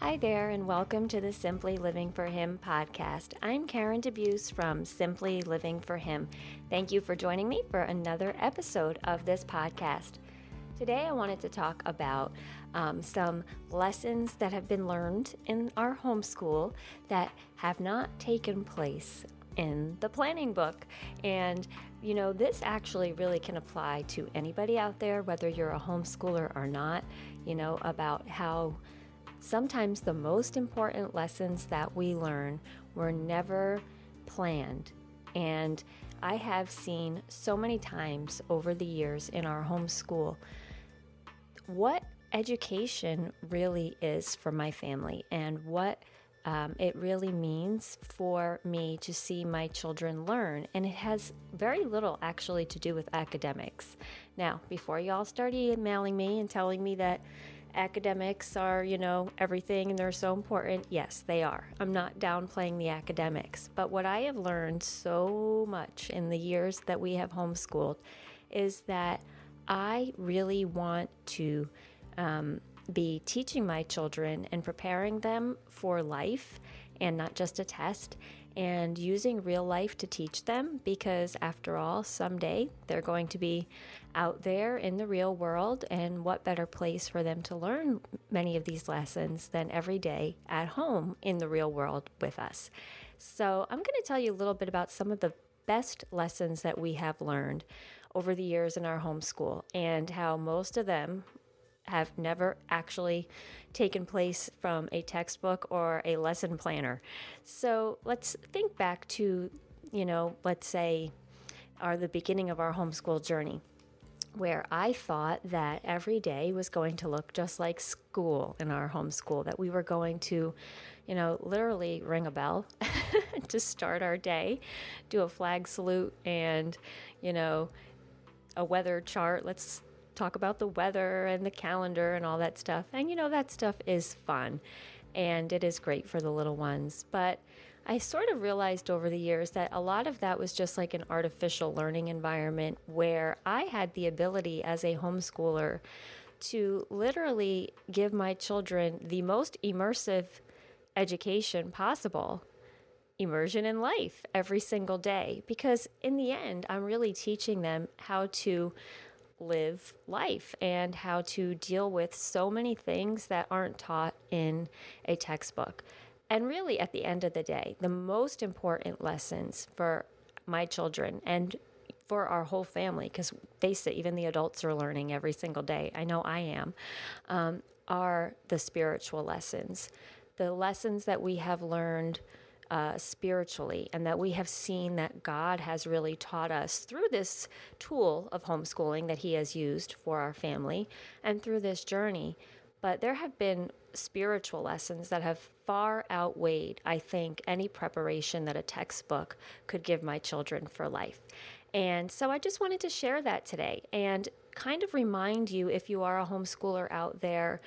Hi there, and welcome to the Simply Living for Him podcast. I'm Karen DeBeus from Simply Living for Him. Thank you for joining me for another episode of this podcast. Today, I wanted to talk about um, some lessons that have been learned in our homeschool that have not taken place in the planning book. And, you know, this actually really can apply to anybody out there, whether you're a homeschooler or not, you know, about how sometimes the most important lessons that we learn were never planned. And I have seen so many times over the years in our homeschool what education really is for my family and what um, it really means for me to see my children learn. And it has very little actually to do with academics. Now, before y'all start emailing me and telling me that academics are, you know, everything and they're so important, yes, they are. I'm not downplaying the academics. But what I have learned so much in the years that we have homeschooled is that I really want to. Um, be teaching my children and preparing them for life and not just a test and using real life to teach them because after all someday they're going to be out there in the real world and what better place for them to learn many of these lessons than every day at home in the real world with us. So i'm going to tell you a little bit about some of the best lessons that we have learned over the years in our homeschool and how most of them have never actually taken place from a textbook or a lesson planner. So let's think back to, you know, let's say, are the beginning of our homeschool journey where I thought that every day was going to look just like school in our homeschool, that we were going to, you know, literally ring a bell to start our day, do a flag salute, and, you know, a weather chart. Let's talk about the weather and the calendar and all that stuff. And you know, that stuff is fun and it is great for the little ones. But I sort of realized over the years that a lot of that was just like an artificial learning environment where I had the ability as a homeschooler to literally give my children the most immersive education possible immersion in life every single day because in the end I'm really teaching them how to live life and how to deal with so many things that aren't taught in a textbook. And really, at the end of the day, the most important lessons for my children and for our whole family, because face it, even the adults are learning every single day. I know I am, um, are the spiritual lessons. The lessons that we have learned uh, spiritually, and that we have seen that God has really taught us through this tool of homeschooling that He has used for our family and through this journey. But there have been spiritual lessons that have far outweighed, I think, any preparation that a textbook could give my children for life. And so I just wanted to share that today and kind of remind you if you are a homeschooler out there,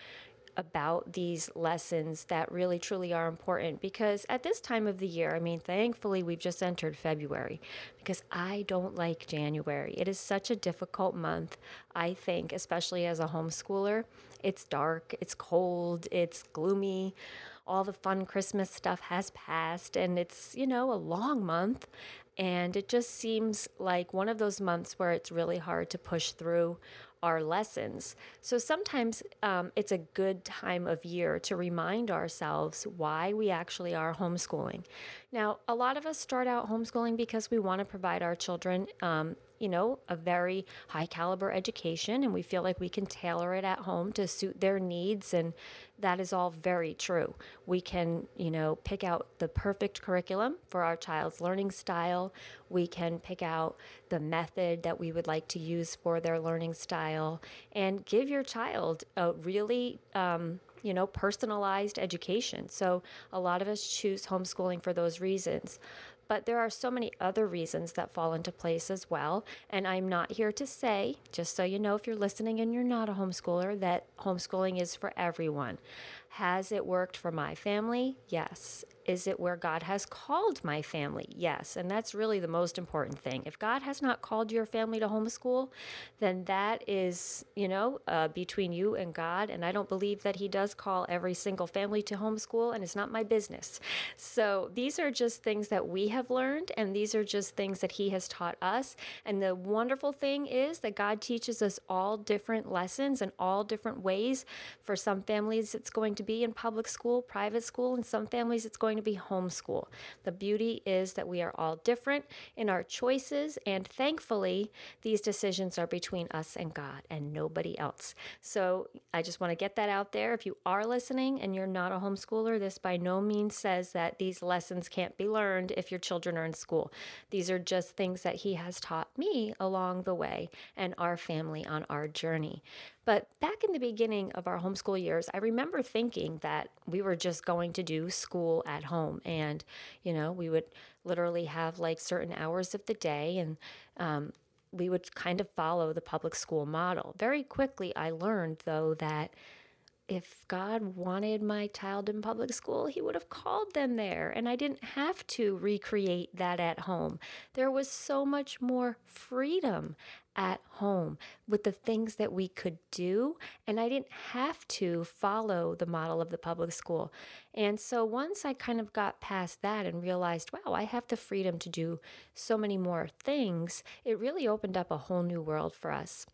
about these lessons that really truly are important because at this time of the year, I mean, thankfully we've just entered February because I don't like January. It is such a difficult month, I think, especially as a homeschooler. It's dark, it's cold, it's gloomy. All the fun Christmas stuff has passed, and it's, you know, a long month. And it just seems like one of those months where it's really hard to push through our lessons. So sometimes um, it's a good time of year to remind ourselves why we actually are homeschooling. Now, a lot of us start out homeschooling because we want to provide our children um, you know, a very high caliber education and we feel like we can tailor it at home to suit their needs. And that is all very true. We can, you know, pick out the perfect curriculum for our child's learning style. We can pick out the method that we would like to use for their learning style and give your child a really, um, you know, personalized education. So a lot of us choose homeschooling for those reasons. But there are so many other reasons that fall into place as well. And I'm not here to say, just so you know, if you're listening and you're not a homeschooler, that homeschooling is for everyone. Has it worked for my family? Yes. Is it where God has called my family? Yes. And that's really the most important thing. If God has not called your family to homeschool, then that is, you know, uh, between you and God. And I don't believe that He does call every single family to homeschool, and it's not my business. So these are just things that we have learned, and these are just things that He has taught us. And the wonderful thing is that God teaches us all different lessons and all different ways. For some families, it's going to be in public school, private school, and some families, it's going to be homeschool. The beauty is that we are all different in our choices, and thankfully, these decisions are between us and God and nobody else. So I just want to get that out there. If you are listening and you're not a homeschooler, this by no means says that these lessons can't be learned if your children are in school. These are just things that He has taught me along the way and our family on our journey. But back in the beginning of our homeschool years, I remember thinking that we were just going to do school at home. And, you know, we would literally have like certain hours of the day and, um, we would kind of follow the public school model. Very quickly, I learned, though, that if God wanted my child in public school, He would have called them there, and I didn't have to recreate that at home. There was so much more freedom at home with the things that we could do, and I didn't have to follow the model of the public school. And so once I kind of got past that and realized, wow, I have the freedom to do so many more things, it really opened up a whole new world for us.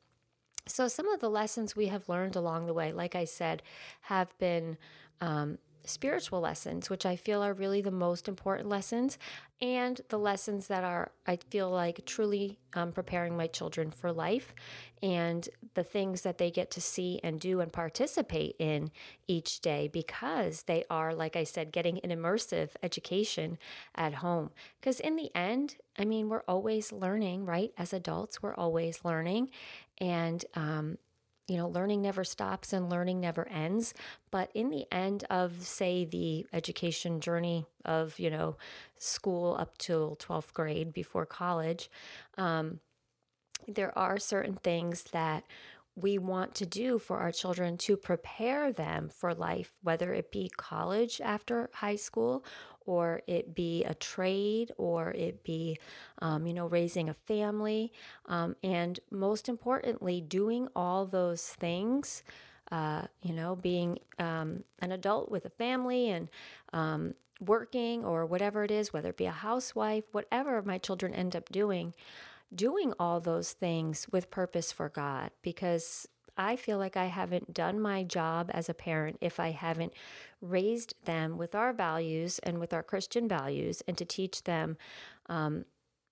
So, some of the lessons we have learned along the way, like I said, have been um, spiritual lessons, which I feel are really the most important lessons, and the lessons that are, I feel like, truly um, preparing my children for life and the things that they get to see and do and participate in each day because they are, like I said, getting an immersive education at home. Because in the end, I mean, we're always learning, right? As adults, we're always learning. And um, you know, learning never stops and learning never ends. But in the end of, say, the education journey of, you know, school up till 12th grade before college, um, there are certain things that we want to do for our children to prepare them for life, whether it be college after high school or it be a trade or it be, um, you know, raising a family. Um, and most importantly, doing all those things. Uh, you know, being um, an adult with a family and um, working or whatever it is, whether it be a housewife, whatever my children end up doing, doing all those things with purpose for God because I feel like I haven't done my job as a parent if I haven't raised them with our values and with our Christian values and to teach them um,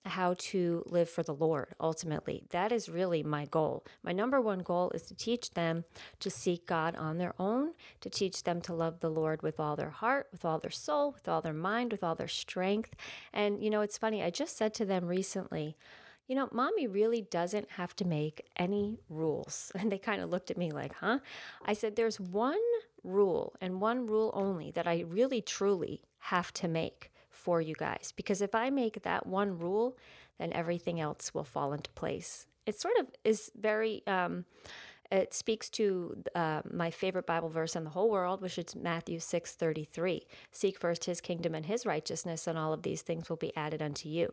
how to live for the Lord ultimately. That is really my goal. My number one goal is to teach them to seek God on their own, to teach them to love the Lord with all their heart, with all their soul, with all their mind, with all their strength. And, you know, it's funny, I just said to them recently, you know, mommy really doesn't have to make any rules. And they kind of looked at me like, huh? I said, there's one rule and one rule only that I really truly have to make for you guys. Because if I make that one rule, then everything else will fall into place. It sort of is very, um, it speaks to uh, my favorite Bible verse in the whole world, which is Matthew 6 33. Seek first his kingdom and his righteousness, and all of these things will be added unto you.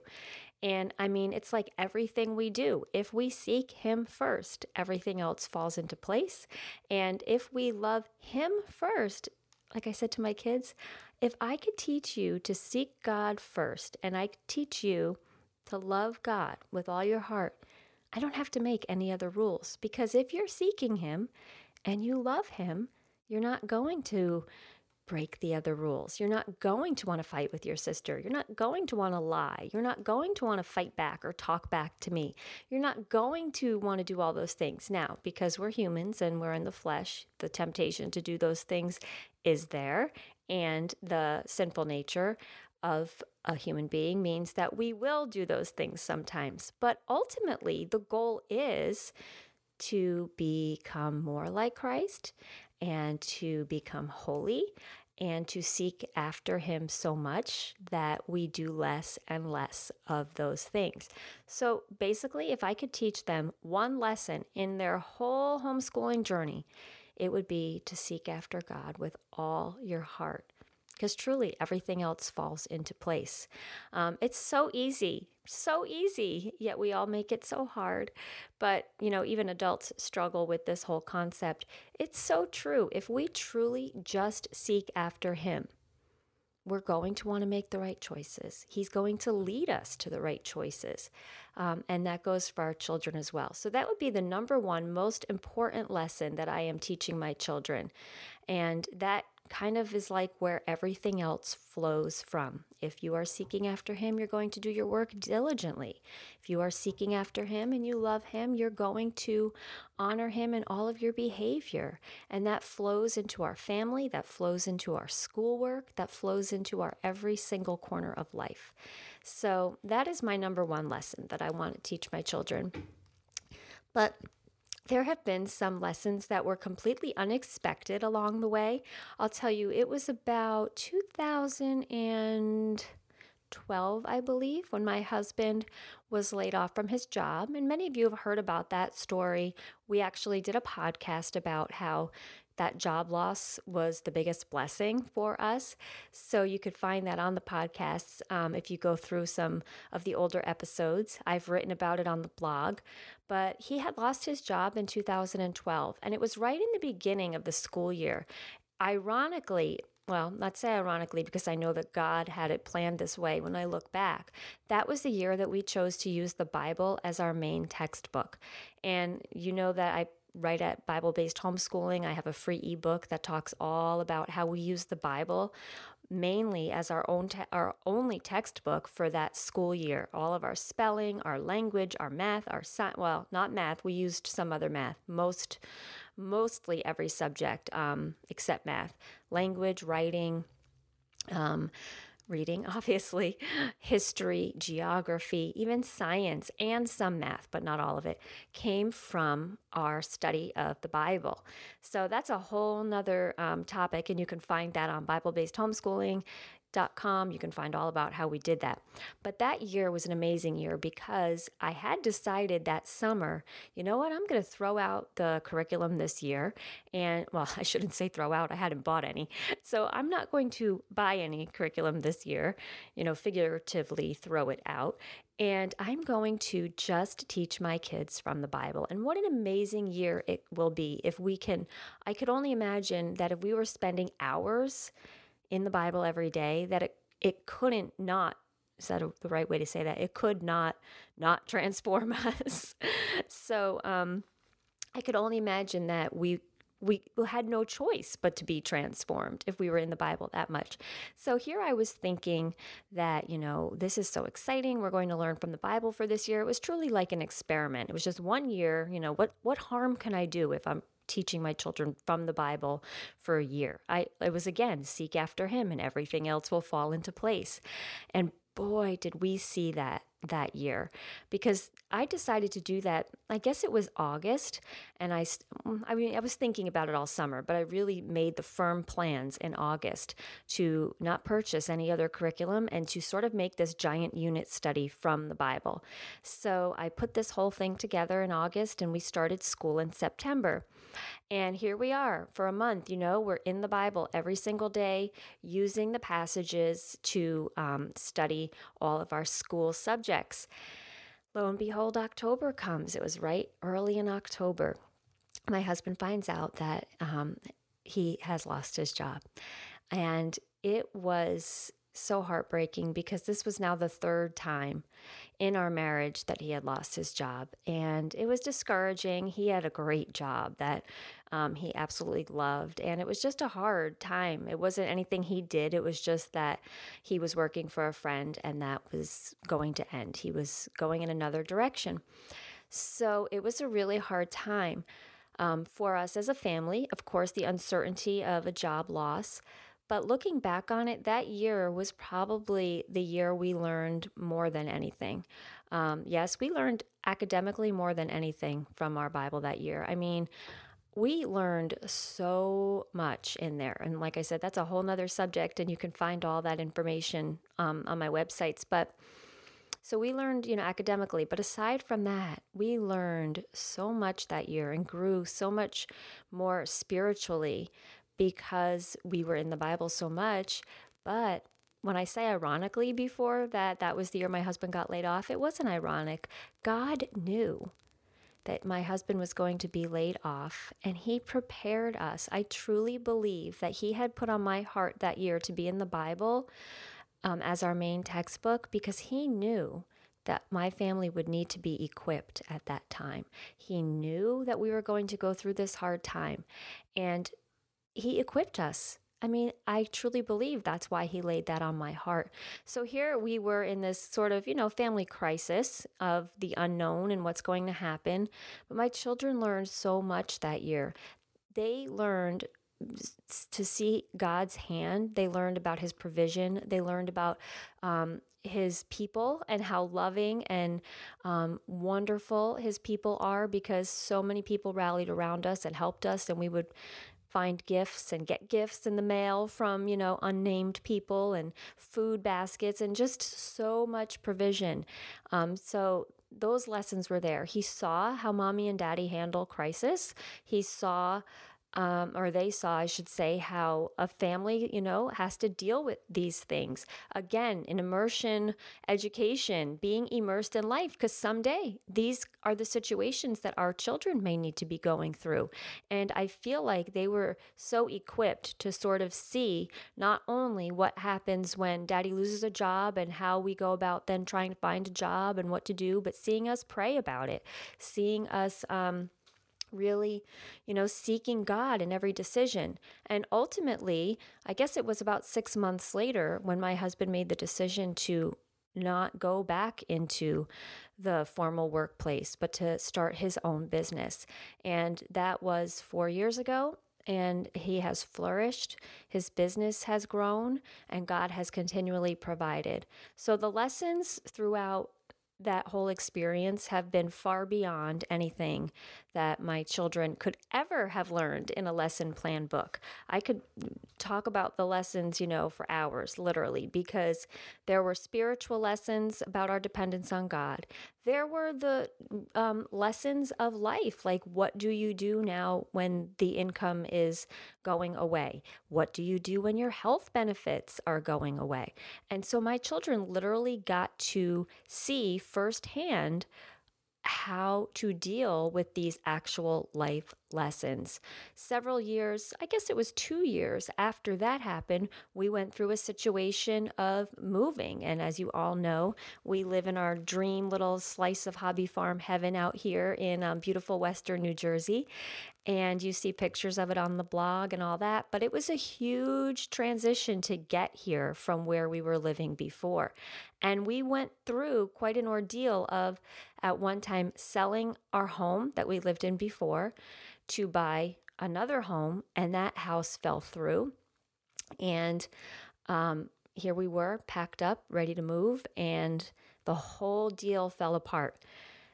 And I mean, it's like everything we do. If we seek Him first, everything else falls into place. And if we love Him first, like I said to my kids, if I could teach you to seek God first and I teach you to love God with all your heart, I don't have to make any other rules because if you're seeking Him and you love Him, you're not going to break the other rules. You're not going to want to fight with your sister. You're not going to want to lie. You're not going to want to fight back or talk back to me. You're not going to want to do all those things. Now, because we're humans and we're in the flesh, the temptation to do those things is there. And the sinful nature of a human being means that we will do those things sometimes. But ultimately, the goal is to become more like Christ and to become holy and to seek after Him so much that we do less and less of those things. So basically, if I could teach them one lesson in their whole homeschooling journey, it would be to seek after God with all your heart because truly everything else falls into place. Um, it's so easy, so easy, yet we all make it so hard. But, you know, even adults struggle with this whole concept. It's so true. If we truly just seek after Him, we're going to want to make the right choices. He's going to lead us to the right choices. Um, and that goes for our children as well. So, that would be the number one most important lesson that I am teaching my children. And that kind of is like where everything else flows from. If you are seeking after Him, you're going to do your work diligently. If you are seeking after Him and you love Him, you're going to honor Him in all of your behavior. And that flows into our family, that flows into our schoolwork, that flows into our every single corner of life. So that is my number one lesson that I want to teach my children. But there have been some lessons that were completely unexpected along the way. I'll tell you, it was about 2012, I believe, when my husband was laid off from his job. And many of you have heard about that story. We actually did a podcast about how that job loss was the biggest blessing for us. So you could find that on the podcasts um, if you go through some of the older episodes. I've written about it on the blog. But he had lost his job in 2012, and it was right in the beginning of the school year. Ironically, well, not say ironically, because I know that God had it planned this way when I look back. That was the year that we chose to use the Bible as our main textbook. And you know that I right at Bible based homeschooling. I have a free ebook that talks all about how we use the Bible mainly as our own te- our only textbook for that school year. All of our spelling, our language, our math, our science, well, not math, we used some other math. Most mostly every subject um, except math. Language, writing, um, reading, obviously, history, geography, even science, and some math, but not all of it, came from our study of the Bible. So that's a whole nother um, topic, and you can find that on Bible based homeschooling. You can find all about how we did that. But that year was an amazing year because I had decided that summer, you know what, I'm going to throw out the curriculum this year. And well, I shouldn't say throw out, I hadn't bought any. So I'm not going to buy any curriculum this year, you know, figuratively throw it out. And I'm going to just teach my kids from the Bible. And what an amazing year it will be if we can. I could only imagine that if we were spending hours in the Bible every day that it, it couldn't not is that a, the right way to say that? It could not not transform us. so um, I could only imagine that we we had no choice but to be transformed if we were in the Bible that much. So here I was thinking that, you know, this is so exciting. We're going to learn from the Bible for this year. It was truly like an experiment. It was just one year, you know, what what harm can I do if I'm teaching my children from the Bible for a year. I it was again seek after him and everything else will fall into place. And boy, did we see that that year because I decided to do that. I guess it was August, and I, mm, I mean, I was thinking about it all summer, but I really made the firm plans in August to not purchase any other curriculum and to sort of make this giant unit study from the Bible. So I put this whole thing together in August, and we started school in September. And here we are for a month. You know, we're in the Bible every single day, using the passages to um, study all of our school subjects. Lo and behold, October comes. It was right early in October. My husband finds out that um, he has lost his job. And it was so heartbreaking because this was now the third time in our marriage that he had lost his job. And it was discouraging. He had a great job that um, he absolutely loved. And it was just a hard time. It wasn't anything he did, it was just that he was working for a friend and that was going to end. He was going in another direction. So it was a really hard time. Um, for us as a family, of course, the uncertainty of a job loss, but looking back on it, that year was probably the year we learned more than anything. Um, yes, we learned academically more than anything from our Bible that year. I mean, we learned so much in there. And like I said, that's a whole nother subject, and you can find all that information um, on my websites. But so we learned, you know, academically, but aside from that, we learned so much that year and grew so much more spiritually because we were in the Bible so much. But when I say ironically before that that was the year my husband got laid off, it wasn't ironic. God knew that my husband was going to be laid off, and he prepared us. I truly believe that he had put on my heart that year to be in the Bible um, as our main textbook because he knew that my family would need to be equipped at that time. He knew that we were going to go through this hard time, and he equipped us. I mean, I truly believe that's why he laid that on my heart. So here we were in this sort of, you know, family crisis of the unknown and what's going to happen. But my children learned so much that year. They learned to see God's hand. They learned about his provision. They learned about um, his people and how loving and um, wonderful his people are because so many people rallied around us and helped us, and we would find gifts and get gifts in the mail from, you know, unnamed people and food baskets and just so much provision. Um, so those lessons were there. He saw how mommy and daddy handle crisis. He saw um, or they saw, I should say, how a family, you know, has to deal with these things. Again, in immersion education, being immersed in life, because someday these are the situations that our children may need to be going through. And I feel like they were so equipped to sort of see not only what happens when daddy loses a job and how we go about then trying to find a job and what to do, but seeing us pray about it, seeing us, um, really, you know, seeking God in every decision. And ultimately, I guess it was about six months later when my husband made the decision to not go back into the formal workplace, but to start his own business. And that was four years ago. And he has flourished, his business has grown, and God has continually provided. So, the lessons throughout that whole experience have been far beyond anything that my children could ever have learned in a lesson plan book. I could talk about the lessons, you know, for hours, literally, because there were spiritual lessons about our dependence on God. There were the um, lessons of life, like what do you do now when the income is going away? What do you do when your health benefits are going away? And so my children literally got to see firsthand how to deal with these actual life lessons. Several years, I guess it was two years after that happened, we went through a situation of moving. And as you all know, we live in our dream little slice of hobby farm heaven out here in um, beautiful Western New Jersey. And you see pictures of it on the blog and all that. But it was a huge transition to get here from where we were living before. And we went through quite an ordeal of, at one time, selling our home that we lived in before to buy another home, and that house fell through. And um, here we were, packed up, ready to move, and the whole deal fell apart.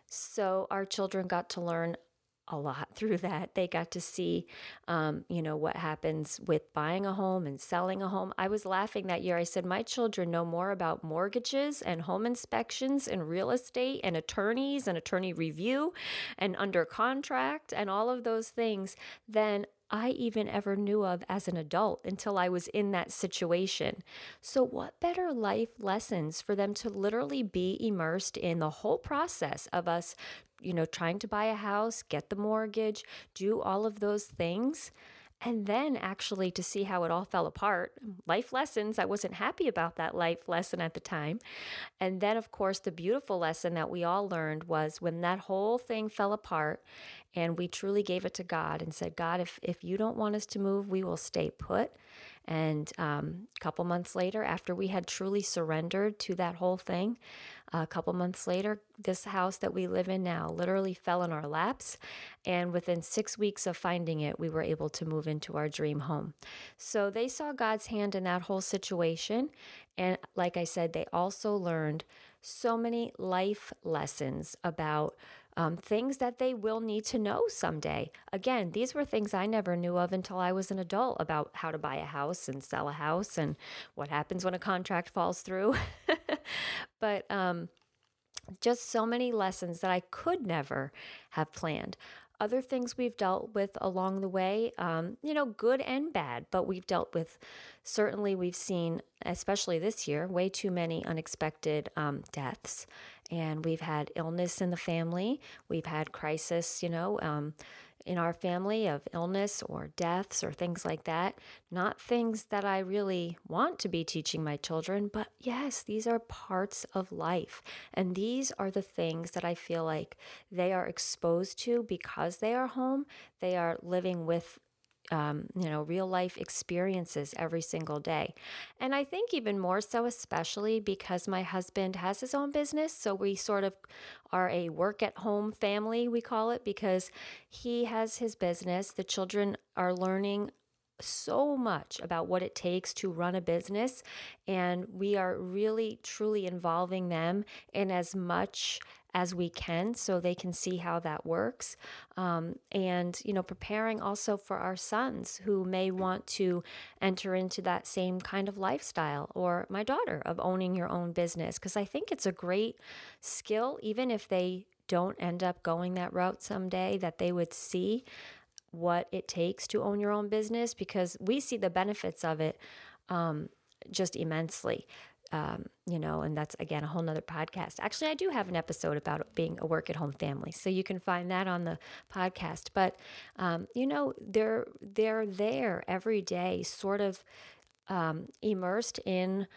So our children got to learn a lot through that. They got to see, um, you know, what happens with buying a home and selling a home. I was laughing that year. I said, My children know more about mortgages and home inspections and real estate and attorneys and attorney review and under contract and all of those things than I even ever knew of as an adult until I was in that situation. So, what better life lessons for them to literally be immersed in the whole process of us you know, trying to buy a house, get the mortgage, do all of those things. And then actually to see how it all fell apart. Life lessons. I wasn't happy about that life lesson at the time. And then, of course, the beautiful lesson that we all learned was when that whole thing fell apart and we truly gave it to God and said, God, if, if you don't want us to move, we will stay put. And um, a couple months later, after we had truly surrendered to that whole thing, a couple months later, this house that we live in now literally fell in our laps. And within six weeks of finding it, we were able to move into our dream home. So they saw God's hand in that whole situation. And like I said, they also learned so many life lessons about um, things that they will need to know someday. Again, these were things I never knew of until I was an adult about how to buy a house and sell a house and what happens when a contract falls through. but um, just so many lessons that I could never have planned other things we've dealt with along the way, um, you know, good and bad, but we've dealt with certainly, we've seen, especially this year, way too many unexpected um, deaths. And we've had illness in the family, we've had crisis, you know. Um, in our family of illness or deaths or things like that. Not things that I really want to be teaching my children, but yes, these are parts of life. And these are the things that I feel like they are exposed to because they are home. They are living with um, you know, real life experiences every single day. And I think even more so, especially because my husband has his own business. So we sort of are a work at home family, we call it, because he has his business. The children are learning so much about what it takes to run a business and we are really truly involving them in as much as we can so they can see how that works. Um, and, you know, preparing also for our sons who may want to enter into that same kind of lifestyle, or my daughter of owning your own business, because I think it's a great skill, even if they don't end up going that route someday, that they would see what it takes to own your own business because we see the benefits of it um, just immensely um, you know, and that's again a whole nother podcast. Actually, I do have an episode about being a work at home family, so you can find that on the podcast. But um, you know, they're they're there every day, sort of um, immersed in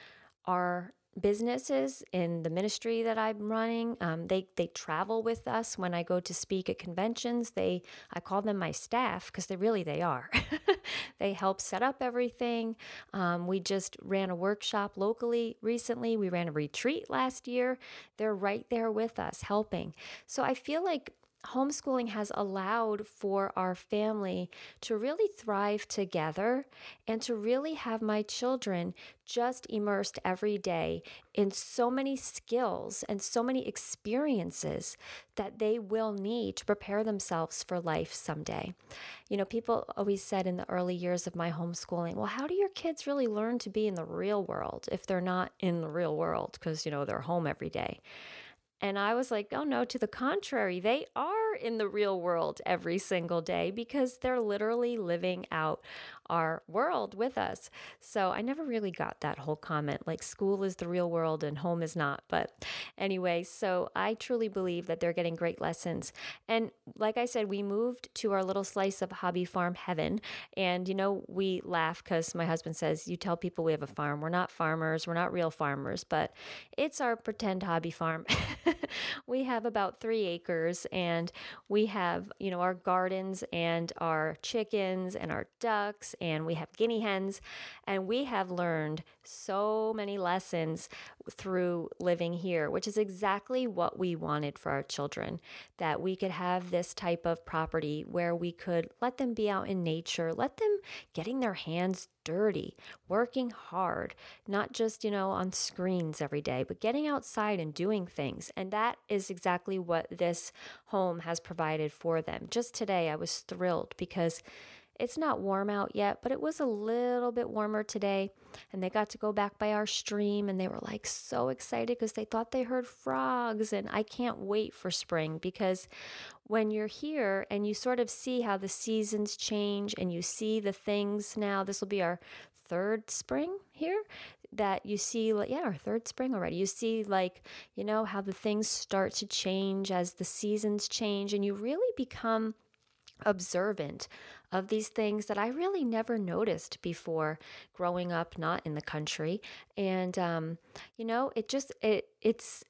our businesses in the ministry that I'm running. Um, they they travel with us when I go to speak at conventions. They I call them my staff because they really they are. they help set up everything. Um, we just ran a workshop locally recently. We ran a retreat last year. They're right there with us helping. So I feel like homeschooling has allowed for our family to really thrive together and to really have my children just immersed every day in so many skills and so many experiences that they will need to prepare themselves for life someday. You know, people always said in the early years of my homeschooling, well, how do your kids really learn to be in the real world if they're not in the real world? Because, you know, they're home every day. And I was like, oh no, to the contrary, they are in the real world every single day because they're literally living out our world with us. So I never really got that whole comment like school is the real world and home is not. But anyway, so I truly believe that they're getting great lessons. And like I said, we moved to our little slice of hobby farm heaven. And, you know, we laugh because my husband says, You tell people we have a farm. We're not farmers, we're not real farmers, but it's our pretend hobby farm. we have about three acres and we have, you know, our gardens and our chickens and our ducks and we have guinea hens. And we have learned so many lessons through living here, which is exactly what we wanted for our children that we could have this type of property where we could let them be out in nature, let them getting their hands dirty, working hard, not just, you know, on screens every day, but getting outside and doing things. And that is exactly what this home has provided for them. Just today, I was thrilled because it's not warm out yet, but it was a little bit warmer today. And they got to go back by our stream and they were like so excited because they thought they heard frogs. And I can't wait for spring because when you're here and you sort of see how the seasons change and you see the things now, this will be our third spring here that you see like yeah our third spring already you see like you know how the things start to change as the seasons change and you really become observant of these things that I really never noticed before growing up not in the country. And um, you know it just it it's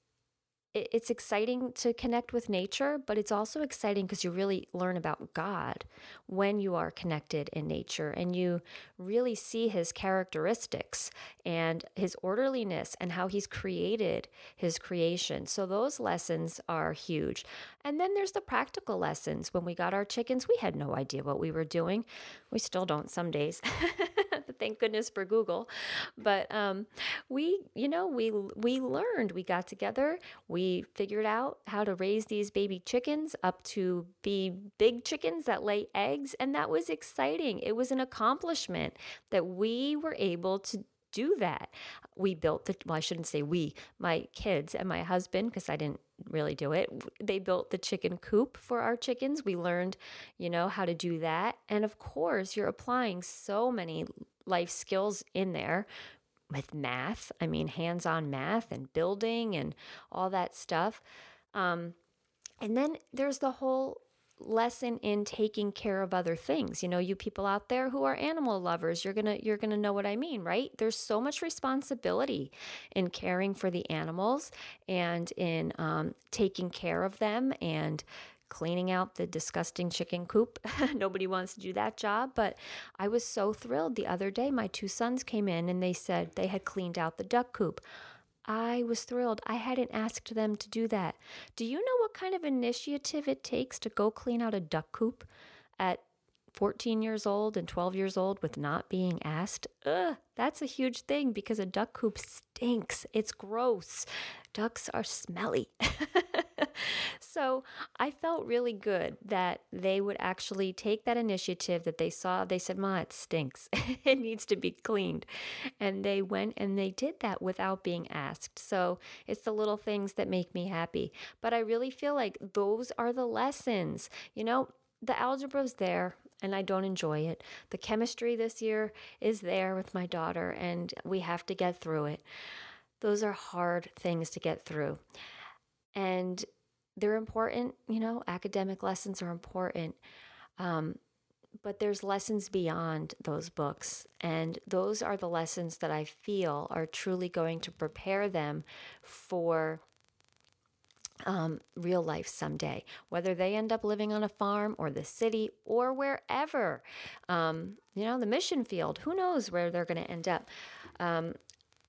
it's exciting to connect with nature, but it's also exciting because you really learn about God when you are connected in nature and you really see his characteristics and his orderliness and how he's created his creation. So those lessons are huge. And then there's the practical lessons. When we got our chickens, we had no idea what we were doing. We still don't some days. Thank goodness for Google. But um, we, you know, we we learned. We got together. We figured out how to raise these baby chickens up to be big chickens that lay eggs, and that was exciting. It was an accomplishment that we were able to do that. We built the, well, I shouldn't say we, my kids and my husband, because I didn't really do it. They built the chicken coop for our chickens. We learned, you know, how to do that. And of course, you're applying so many life skills in there with math. I mean, hands on math and building and all that stuff. Um, and then there's the whole lesson in taking care of other things. You know, you people out there who are animal lovers, you're going to you're going to know what I mean, right? There's so much responsibility in caring for the animals and in um, taking care of them and cleaning out the disgusting chicken coop. Nobody wants to do that job, but I was so thrilled the other day. My two sons came in and they said they had cleaned out the duck coop. I was thrilled. I hadn't asked them to do that. Do you know what kind of initiative it takes to go clean out a duck coop at 14 years old and 12 years old with not being asked? Ugh, that's a huge thing because a duck coop stinks. It's gross. Ducks are smelly. so I felt really good that they would actually take that initiative that they saw. They said, Ma, it stinks. it needs to be cleaned. And they went and they did that without being asked. So it's the little things that make me happy. But I really feel like those are the lessons. You know, the algebra's there and I don't enjoy it. The chemistry this year is there with my daughter, and we have to get through it. Those are hard things to get through. And they're important, you know, academic lessons are important. Um, but there's lessons beyond those books. And those are the lessons that I feel are truly going to prepare them for um, real life someday, whether they end up living on a farm or the city or wherever. Um, you know, the mission field, who knows where they're going to end up. Um,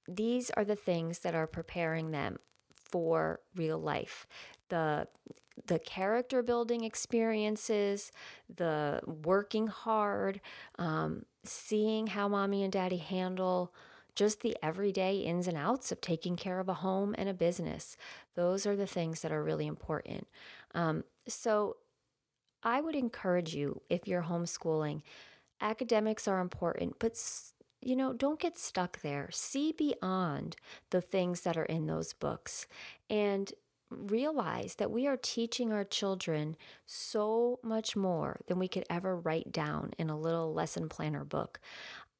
these are the things that are preparing them for real life. The the character building experiences, the working hard, um, seeing how mommy and daddy handle just the everyday ins and outs of taking care of a home and a business. Those are the things that are really important. Um, so I would encourage you if you're homeschooling, academics are important, but you know, don't get stuck there. See beyond the things that are in those books and realize that we are teaching our children so much more than we could ever write down in a little lesson planner book.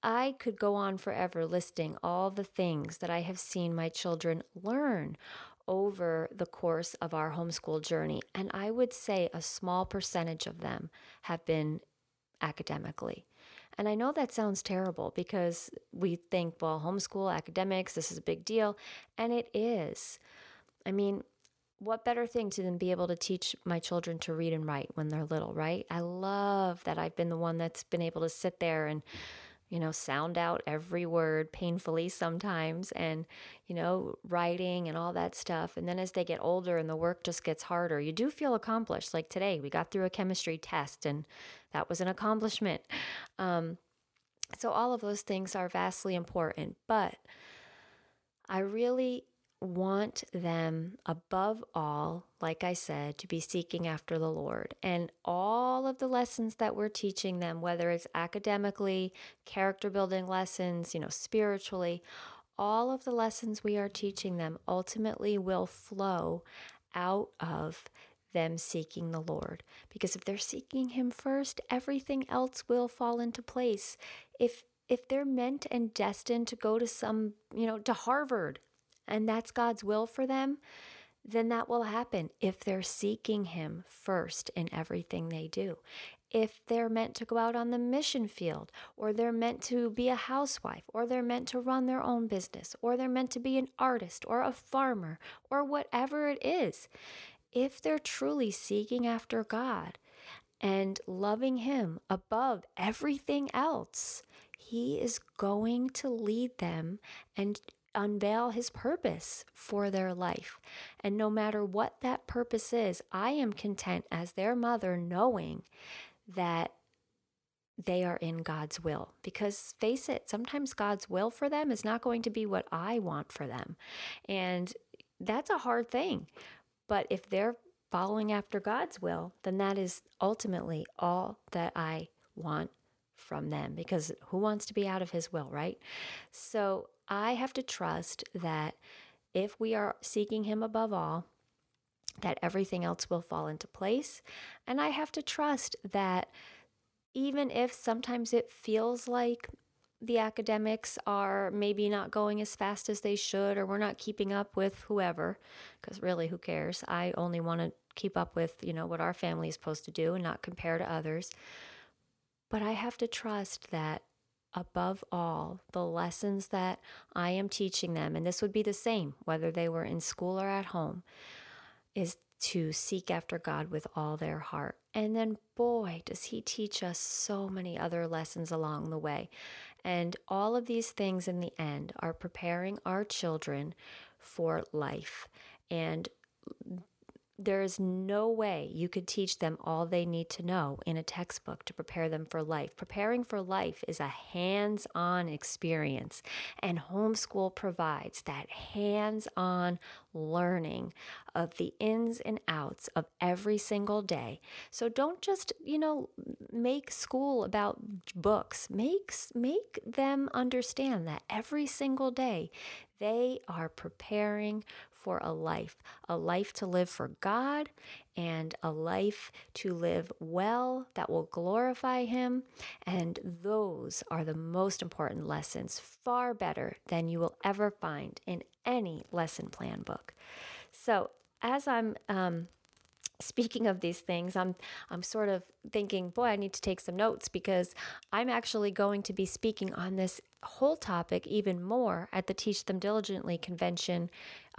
I could go on forever listing all the things that I have seen my children learn over the course of our homeschool journey. And I would say a small percentage of them have been academically. And I know that sounds terrible because we think, well, homeschool, academics, this is a big deal. And it is. I mean, what better thing to than be able to teach my children to read and write when they're little, right? I love that I've been the one that's been able to sit there and you know, sound out every word painfully sometimes and, you know, writing and all that stuff. And then as they get older and the work just gets harder, you do feel accomplished. Like today, we got through a chemistry test and that was an accomplishment. Um, so all of those things are vastly important. But I really want them above all, like I said, to be seeking after the Lord. And all of the lessons that we're teaching them, whether it's academically, character building lessons, you know, spiritually, all of the lessons we are teaching them ultimately will flow out of them seeking the Lord. Because if they're seeking Him first, everything else will fall into place. If if they're meant and destined to go to some, you know, to Harvard, and that's God's will for them, then that will happen if they're seeking Him first in everything they do. If they're meant to go out on the mission field, or they're meant to be a housewife, or they're meant to run their own business, or they're meant to be an artist, or a farmer, or whatever it is, if they're truly seeking after God and loving Him above everything else, He is going to lead them and unveil his purpose for their life. And no matter what that purpose is, I am content as their mother knowing that they are in God's will. Because face it, sometimes God's will for them is not going to be what I want for them. And that's a hard thing. But if they're following after God's will, then that is ultimately all that I want from them because who wants to be out of his will, right? So I have to trust that if we are seeking him above all, that everything else will fall into place. And I have to trust that even if sometimes it feels like the academics are maybe not going as fast as they should, or we're not keeping up with whoever, because really, who cares? I only want to keep up with, you know, what our family is supposed to do and not compare to others. But I have to trust that above all, the lessons that I am teaching them, and this would be the same whether they were in school or at home, is to seek after God with all their heart. And then, boy, does He teach us so many other lessons along the way. And all of these things in the end are preparing our children for life. And there is no way you could teach them all they need to know in a textbook to prepare them for life. Preparing for life is a hands on experience, and homeschool provides that hands on learning of the ins and outs of every single day. So don't just, you know, make school about books. Make make them understand that every single day they are preparing for a life, a life to live for God and a life to live well that will glorify Him. And those are the most important lessons, far better than you will ever find in any lesson plan book. So, as I'm um, speaking of these things, I'm I'm sort of thinking, boy, I need to take some notes because I'm actually going to be speaking on this whole topic even more at the Teach Them Diligently convention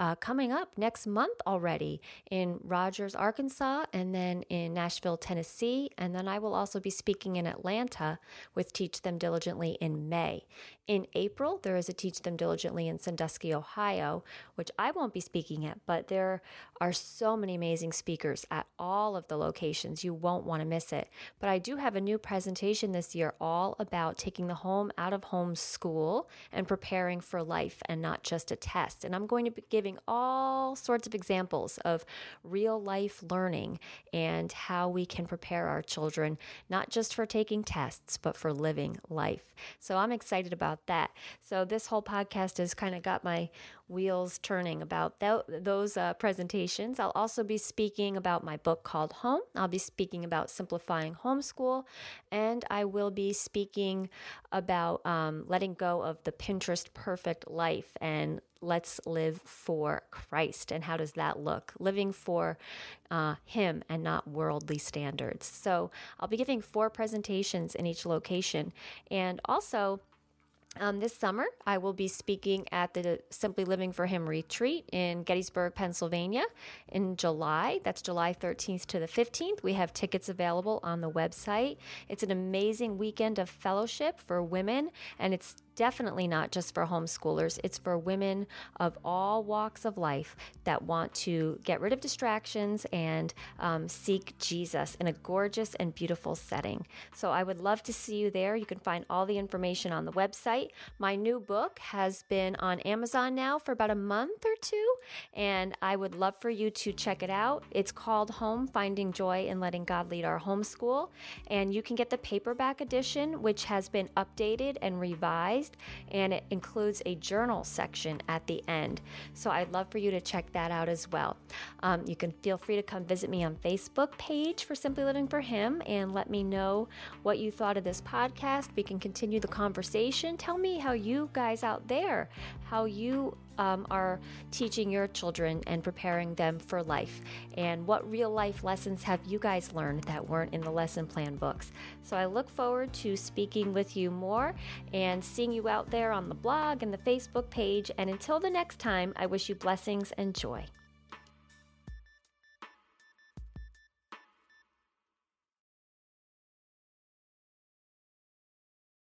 uh, coming up next month already in Rogers, Arkansas, and then in Nashville, Tennessee. And then I will also be speaking in Atlanta with Teach Them Diligently in May. In April, there is a Teach Them Diligently in Sandusky, Ohio, which I won't be speaking at, but there are so many amazing speakers at all of the locations. You won't want to miss it. But I do have a new presentation this year all about taking the home out of home school and preparing for life and not just a test. And I'm going to be giving all sorts of examples of real life learning and how we can prepare our children, not just for taking tests, but for living life. So I'm excited about about that. So this whole podcast has kind of got my wheels turning about th- those uh, presentations. I'll also be speaking about my book called Home. I'll be speaking about simplifying homeschool, and I will be speaking about um, letting go of the Pinterest perfect life and let's live for Christ. And how does that look? Living for uh, Him and not worldly standards. So I'll be giving four presentations in each location. And also, um, this summer, I will be speaking at the Simply Living for Him retreat in Gettysburg, Pennsylvania in July. That's July 13th to the 15th. We have tickets available on the website. It's an amazing weekend of fellowship for women, and it's definitely not just for homeschoolers, it's for women of all walks of life that want to get rid of distractions and um, seek Jesus in a gorgeous and beautiful setting. So I would love to see you there. You can find all the information on the website. My new book has been on Amazon now for about a month or two, and I would love for you to check it out. It's called Home Finding Joy in Letting God Lead Our Homeschool, and you can get the paperback edition, which has been updated and revised and it includes a journal section at the end. So I'd love for you to check that out as well. Um, you can feel free to come visit me on Facebook page for Simply Living for Him and let me know what you thought of this podcast. We can continue the conversation. Tell me how you guys out there, how you um, are teaching your children and preparing them for life? And what real life lessons have you guys learned that weren't in the lesson plan books? So I look forward to speaking with you more and seeing you out there on the blog and the Facebook page. And until the next time, I wish you blessings and joy.